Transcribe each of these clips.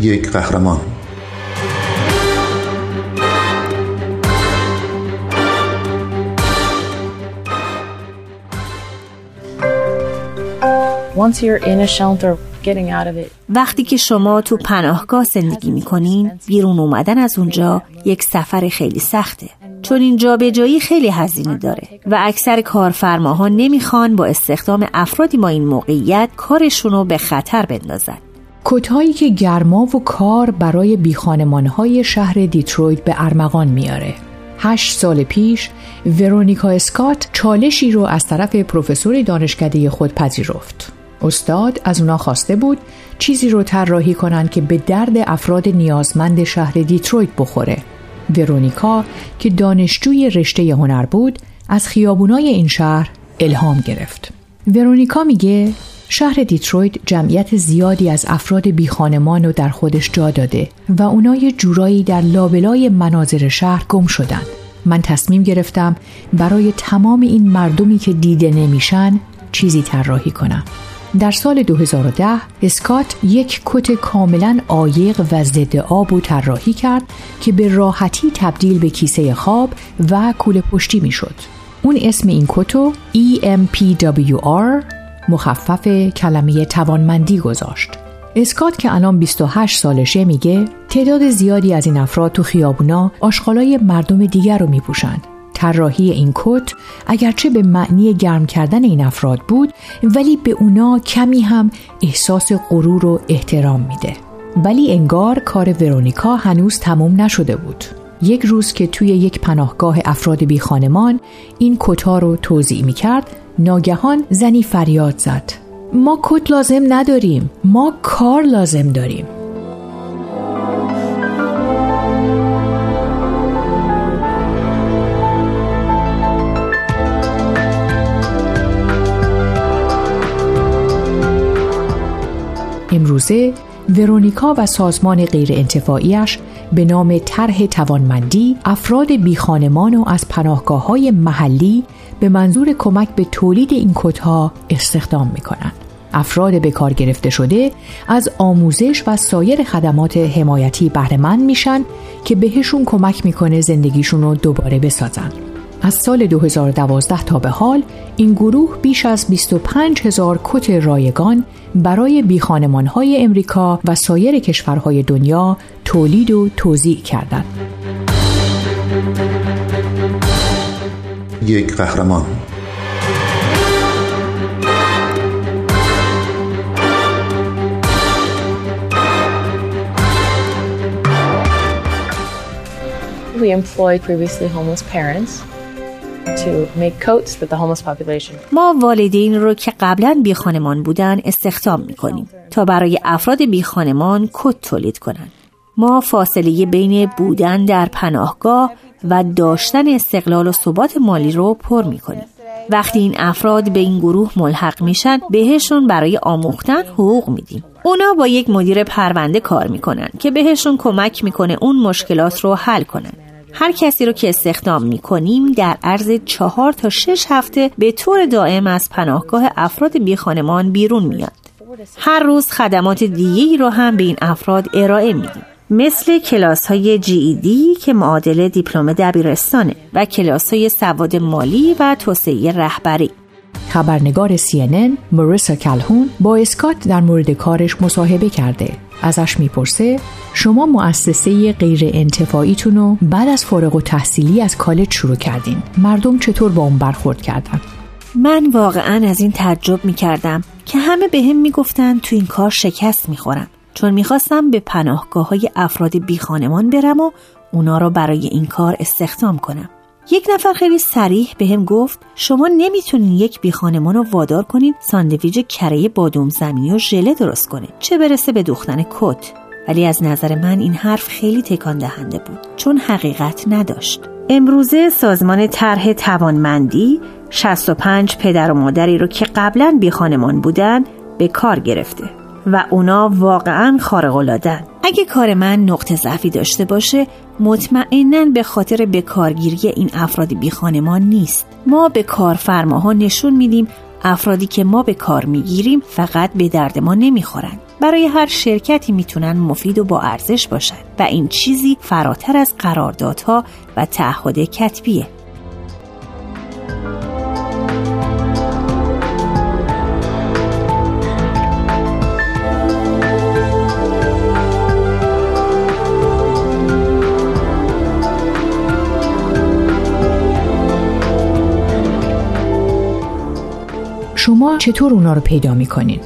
یک قهرمان. وقتی که شما تو پناهگاه زندگی می‌کنین بیرون اومدن از اونجا یک سفر خیلی سخته. چون این جابجایی خیلی هزینه داره و اکثر کارفرماها نمی‌خوان با استخدام افرادی با این موقعیت کارشون رو به خطر بندازن. کتهایی که گرما و کار برای بیخانمانهای شهر دیترویت به ارمغان میاره. هشت سال پیش ورونیکا اسکات چالشی رو از طرف پروفسور دانشکده خود پذیرفت. استاد از اونا خواسته بود چیزی رو طراحی کنند که به درد افراد نیازمند شهر دیترویت بخوره. ورونیکا که دانشجوی رشته هنر بود از خیابونای این شهر الهام گرفت. ورونیکا میگه شهر دیترویت جمعیت زیادی از افراد بیخانمان رو در خودش جا داده و اونا یه جورایی در لابلای مناظر شهر گم شدن. من تصمیم گرفتم برای تمام این مردمی که دیده نمیشن چیزی طراحی کنم. در سال 2010 اسکات یک کت کاملا عایق و ضد آب و طراحی کرد که به راحتی تبدیل به کیسه خواب و کوله پشتی می‌شد. اون اسم این کتو EMPWR مخفف کلمه توانمندی گذاشت. اسکات که الان 28 سالشه میگه تعداد زیادی از این افراد تو خیابونا آشغالای مردم دیگر رو میپوشند طراحی این کت اگرچه به معنی گرم کردن این افراد بود ولی به اونا کمی هم احساس غرور و احترام میده. ولی انگار کار ورونیکا هنوز تموم نشده بود. یک روز که توی یک پناهگاه افراد بی خانمان این کتا رو توضیح می کرد ناگهان زنی فریاد زد. ما کت لازم نداریم. ما کار لازم داریم. امروزه ورونیکا و سازمان غیر انتفاعیش به نام طرح توانمندی افراد بیخانمان و از پناهگاه های محلی به منظور کمک به تولید این کتها استخدام می کنند. افراد به کار گرفته شده از آموزش و سایر خدمات حمایتی بهرهمند میشن که بهشون کمک می‌کنه زندگیشون رو دوباره بسازن. از سال 2012 تا به حال این گروه بیش از 25 هزار کت رایگان برای بیخانمانهای امریکا و سایر کشورهای دنیا تولید و توزیع کردند. یک قهرمان We employed previously homeless parents ما والدین رو که قبلا بی خانمان بودن استخدام می کنیم تا برای افراد بی خانمان کت تولید کنند. ما فاصله بین بودن در پناهگاه و داشتن استقلال و ثبات مالی رو پر می کنیم. وقتی این افراد به این گروه ملحق میشن بهشون برای آموختن حقوق میدیم اونا با یک مدیر پرونده کار می‌کنن که بهشون کمک می‌کنه اون مشکلات رو حل کنن هر کسی رو که استخدام می کنیم در عرض چهار تا شش هفته به طور دائم از پناهگاه افراد بی خانمان بیرون میاد. هر روز خدمات دیگه رو هم به این افراد ارائه میدیم. مثل کلاس های GED که معادل دیپلم دبیرستانه و کلاس های سواد مالی و توسعه رهبری. خبرنگار CNN موریسا کلهون با اسکات در مورد کارش مصاحبه کرده. ازش می‌پرسه شما مؤسسه غیر انتفاعیتون رو بعد از فارغ و تحصیلی از کالج شروع کردین. مردم چطور با اون برخورد کردن? من واقعا از این تعجب می‌کردم که همه به هم می‌گفتن تو این کار شکست می‌خورم. چون می‌خواستم به پناهگاه های افراد بی خانمان برم و اونا رو برای این کار استخدام کنم. یک نفر خیلی سریح به هم گفت شما نمی‌تونین یک بیخانمان رو وادار کنید ساندویج کره بادوم زمینی و ژله درست کنه چه برسه به دوختن کت. ولی از نظر من این حرف خیلی تکان دهنده بود چون حقیقت نداشت. امروزه سازمان طرح توانمندی 65 پدر و مادری رو که قبلا بی خانمان بودن به کار گرفته و اونا واقعا خارق اگه کار من نقطه ضعفی داشته باشه مطمئنا به خاطر بکارگیری این افراد بی خانمان نیست. ما به کارفرماها نشون میدیم افرادی که ما به کار می‌گیریم فقط به درد ما نمی‌خورند. برای هر شرکتی می‌تونن مفید و با ارزش باشند و این چیزی فراتر از قراردادها و تعهد کتبیه. چطور اونا رو پیدا می‌کنین؟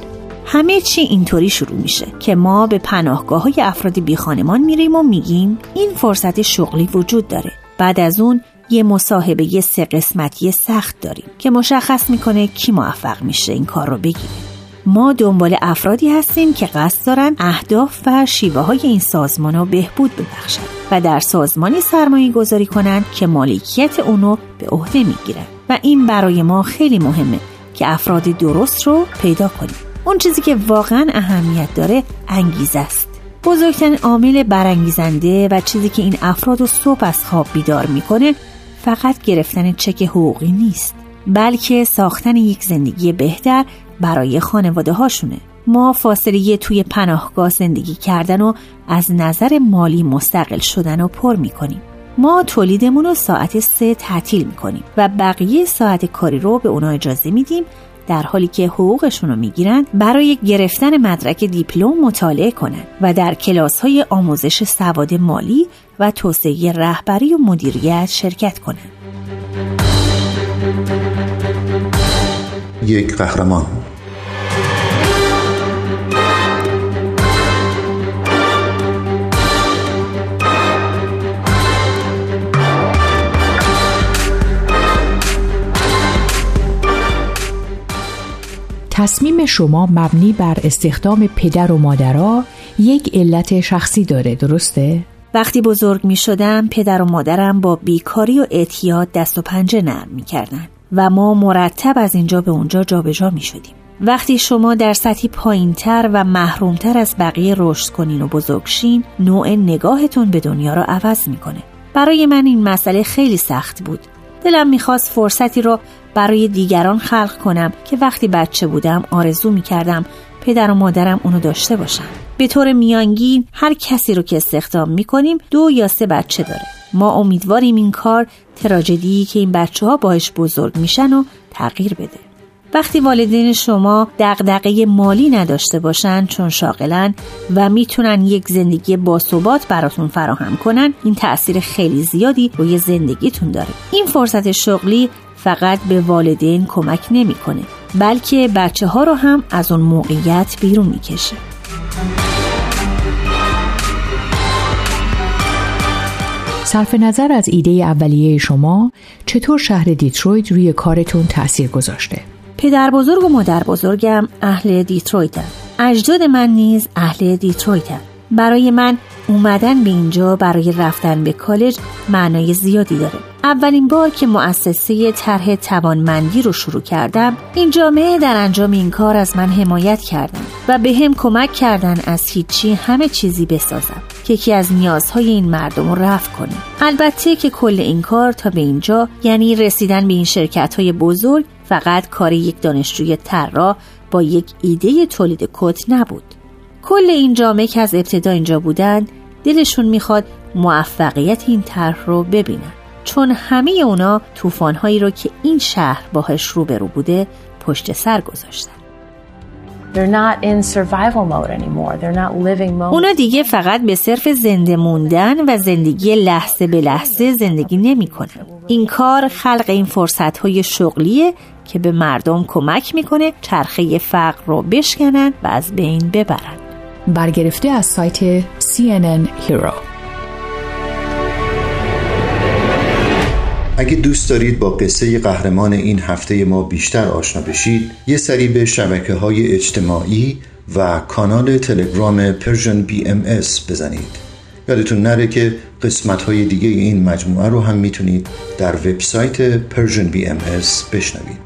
همه چی اینطوری شروع میشه که ما به پناهگاه های افراد بی خانمان میریم و میگیم این فرصت شغلی وجود داره. بعد از اون یه مصاحبه یه سه قسمتی سخت داریم که مشخص می‌کنه کی موفق میشه این کار رو بگیره. ما دنبال افرادی هستیم که قصد دارن اهداف و شیوه های این سازمان رو بهبود ببخشند و در سازمانی سرمایه گذاری کنند که مالکیت اونو به عهده می‌گیرن. و این برای ما خیلی مهمه. که افراد درست رو پیدا کنیم. اون چیزی که واقعا اهمیت داره انگیزه است. بزرگترین عامل برانگیزنده و چیزی که این افراد رو صبح از خواب بیدار می‌کنه فقط گرفتن چک حقوقی نیست بلکه ساختن یک زندگی بهتر برای خانواده هاشونه. ما فاصله توی پناهگاه زندگی کردن و از نظر مالی مستقل شدن و پر می‌کنیم. ما تولیدمون رو ساعت سه تعطیل می‌کنیم و بقیه ساعت کاری رو به اونا اجازه میدیم در حالی که حقوقشون رو می‌گیرن برای گرفتن مدرک دیپلم مطالعه کنند و در کلاس های آموزش سواد مالی و توسعه رهبری و مدیریت شرکت کنند. یک قهرمان تصمیم شما مبنی بر استخدام پدر و مادرها یک علت شخصی داره درسته؟ وقتی بزرگ می شدم پدر و مادرم با بیکاری و اعتیاد دست و پنجه نرم می کردن و ما مرتب از اینجا به اونجا جابجا می شدیم. وقتی شما در سطحی پایینتر و محرومتر از بقیه رشد کنین و بزرگشین نوع نگاهتون به دنیا را عوض می‌کنه برای من این مسئله خیلی سخت بود دلم می‌خواست فرصتی رو برای دیگران خلق کنم که وقتی بچه بودم آرزو می‌کردم پدر و مادرم اونو داشته باشن. به طور میانگین هر کسی رو که استخدام می‌کنیم دو یا سه بچه داره. ما امیدواریم این کار تراژدی که این بچه ها بزرگ میشن و تغییر بده. وقتی والدین شما دغدغه مالی نداشته باشن چون شاغلن و می‌تونن یک زندگی باثبات براتون فراهم کنن این تاثیر خیلی زیادی روی زندگیتون داره این فرصت شغلی فقط به والدین کمک نمی‌کنه بلکه بچه ها رو هم از اون موقعیت بیرون می‌کشه صرف نظر از ایده اولیه شما چطور شهر دیترویت روی کارتون تاثیر گذاشته؟ پدر بزرگ و مادر بزرگم اهل دیترویتن. اجداد من نیز اهل دیترویتن. برای من اومدن به اینجا برای رفتن به کالج معنای زیادی داره. اولین بار که مؤسسه طرح توانمندی رو شروع کردم این جامعه در انجام این کار از من حمایت کردن و به هم کمک کردن از هیچی همه چیزی بسازم که یکی از نیازهای این مردم رو رفت کنه. البته که کل این کار تا به اینجا یعنی رسیدن به این شرکت های بزرگ فقط کار یک دانشجوی طراح با یک ایده تولید کت نبود. کل این جامعه که از ابتدا اینجا بودن دلشون می‌خواد موفقیت این طرح رو ببینن. چون همه اونا طوفانهایی رو که این شهر باهاش روبرو بوده پشت سر گذاشتن. اونا دیگه فقط به صرف زنده موندن و زندگی لحظه به لحظه زندگی نمی‌کنن. این کار خلق این فرصت های شغلیه که به مردم کمک می‌کنه چرخه فقر رو بشکنن و از بین ببرن. برگرفته از سایت CNN Hero اگه دوست دارید با قصه قهرمان این هفته ما بیشتر آشنا بشید یه سری به شبکه های اجتماعی و کانال تلگرام Persian BMS بزنید یادتون نره که قسمت های دیگه این مجموعه رو هم می‌تونید در وبسایت BMS بشنوید.